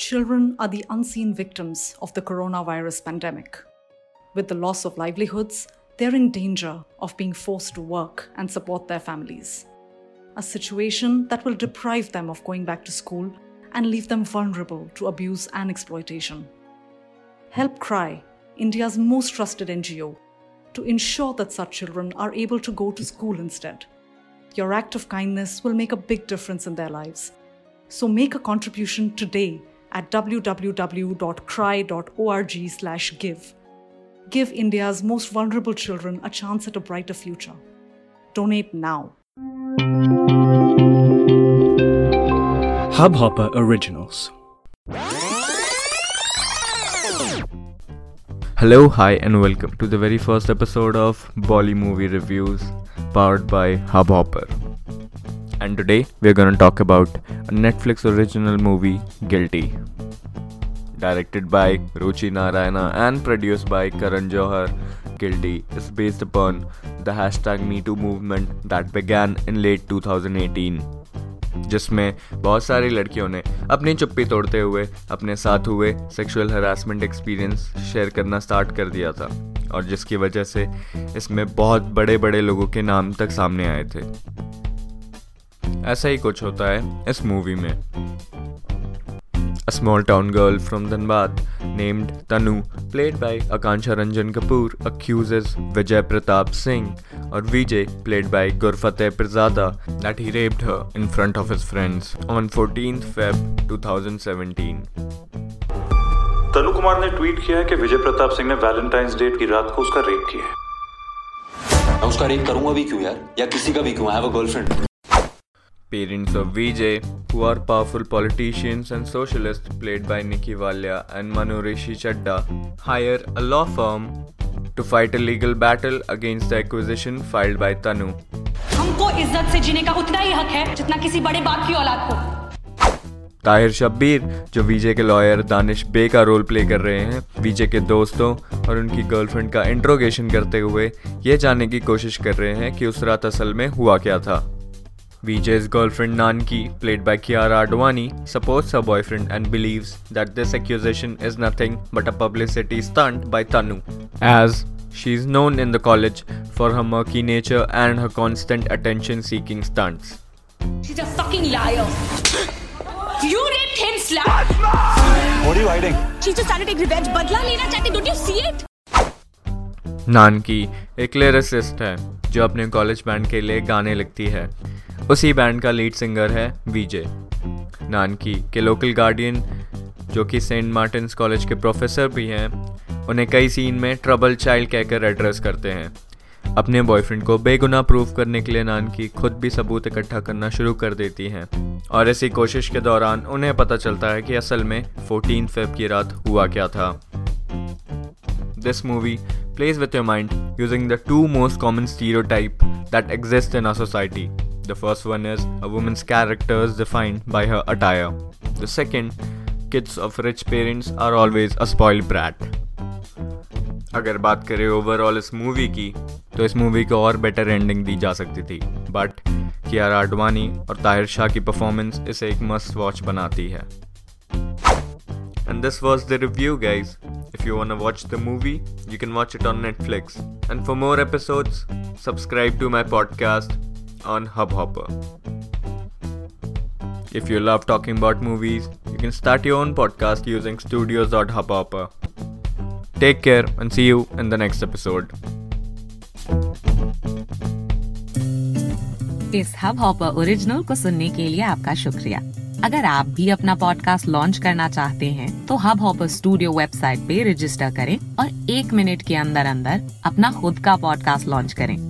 children are the unseen victims of the coronavirus pandemic. With the loss of livelihoods, they're in danger of being forced to work and support their families. A situation that will deprive them of going back to school and leave them vulnerable to abuse and exploitation. Help Cry, India's most trusted NGO, to ensure that such children are able to go to school instead. Your act of kindness will make a big difference in their lives. So make a contribution today at www.cry.org/give. Give India's most vulnerable children a chance at a brighter future. Donate now. Hubhopper Originals. Hello, hi, and welcome to the very first episode of Bolly Movie Reviews powered by Hubhopper. And today we're gonna talk about a Netflix original movie, Guilty. Directed by Ruchi Narayana and produced by Karan Johar, Guilty is based upon the hashtag MeToo movement that began in late 2018. जिसमें बहुत सारी लड़कियों ने अपनी चुप्पी तोड़ते हुए अपने साथ हुए सेक्सुअल हरासमेंट एक्सपीरियंस शेयर करना स्टार्ट कर दिया था और जिसकी वजह से इसमें बहुत बड़े बड़े लोगों के नाम तक सामने आए थे ऐसा ही कुछ होता है इस मूवी में। Small town girl from Dhanbad named Tanu played by Akanksha Ranjan Kapoor accused Vijay Pratap Singh और Vijay played by Gurfateh Pirzada that he raped her in front of his friends on 14th Feb 2017 Tanu Kumar ने tweet किया है कि विजय प्रताप सिंह ने Valentine's day की रात को उसका रेप किया है। उसका रेप करूँगा भी क्यों यार? या किसी का भी क्यों? I have a girlfriend Parents of Vijay, who are powerful politicians and socialists played by Nikki Walia and Manu Rishi Chadda, hire a law firm to fight a legal battle against the acquisition filed by Tanu. हमको इज़्ज़त से जीने का उतना ही हक है जितना किसी बड़े बाप की औलाद को ताहिर शब्बीर जो विजय के लॉयर दानिश बे का रोल प्ले कर रहे हैं विजय के दोस्तों और उनकी गर्लफ्रेंड का इंट्रोगेशन करते हुए ये जानने की कोशिश कर रहे हैं कि उस रात असल में हुआ क्या था Vijay's girlfriend Nanki, played by Kiara Advani, supports her boyfriend and believes that this accusation is nothing but a publicity stunt by Tanu, as she is known in the college for her murky nature and her constant attention seeking stunts. She's a fucking liar. You raped him, slut. What are you hiding? She's just trying to take revenge. बदला लेना चाहती. Don't you see it? Nanaki एक lyricist है जो अपने college band के लिए गाने लिखती है उसी बैंड का लीड सिंगर है विजय नानकी के लोकल गार्डियन जो कि सेंट मार्टिन्स कॉलेज के प्रोफेसर भी हैं, उन्हें कई सीन में ट्रबल चाइल्ड कहकर एड्रेस करते हैं अपने बॉयफ्रेंड को बेगुनाह प्रूव करने के लिए नानकी खुद भी सबूत इकट्ठा करना शुरू कर देती हैं और इसी कोशिश के दौरान उन्हें पता चलता है कि असल में 14 फेब की रात हुआ क्या था This movie plays with your mind using the two most common stereotype that exist in our society. The first one is a woman's character is defined by her attire. The second, kids of rich parents are always a spoiled brat. अगर बात करें overall इस movie की तो इस movie को और better ending दी जा सकती थी बट कियारा आडवाणी और ताहिर शाह की परफॉर्मेंस इसे एक मस्ट वॉच बनाती है And this was the review, guys. If you wanna watch the movie, you can watch it on Netflix. And for more episodes, subscribe to my podcast on Hubhopper. If you love talking about movies, you can start your own podcast using studios.hubhopper. Take care and see you in the next episode. इस Hubhopper original को सुनने के लिए आपका शुक्रिया अगर आप भी अपना पॉडकास्ट लॉन्च करना चाहते हैं तो हब हॉपर स्टूडियो वेबसाइट पे रजिस्टर करें और एक मिनट के अंदर अंदर अपना खुद का पॉडकास्ट लॉन्च करें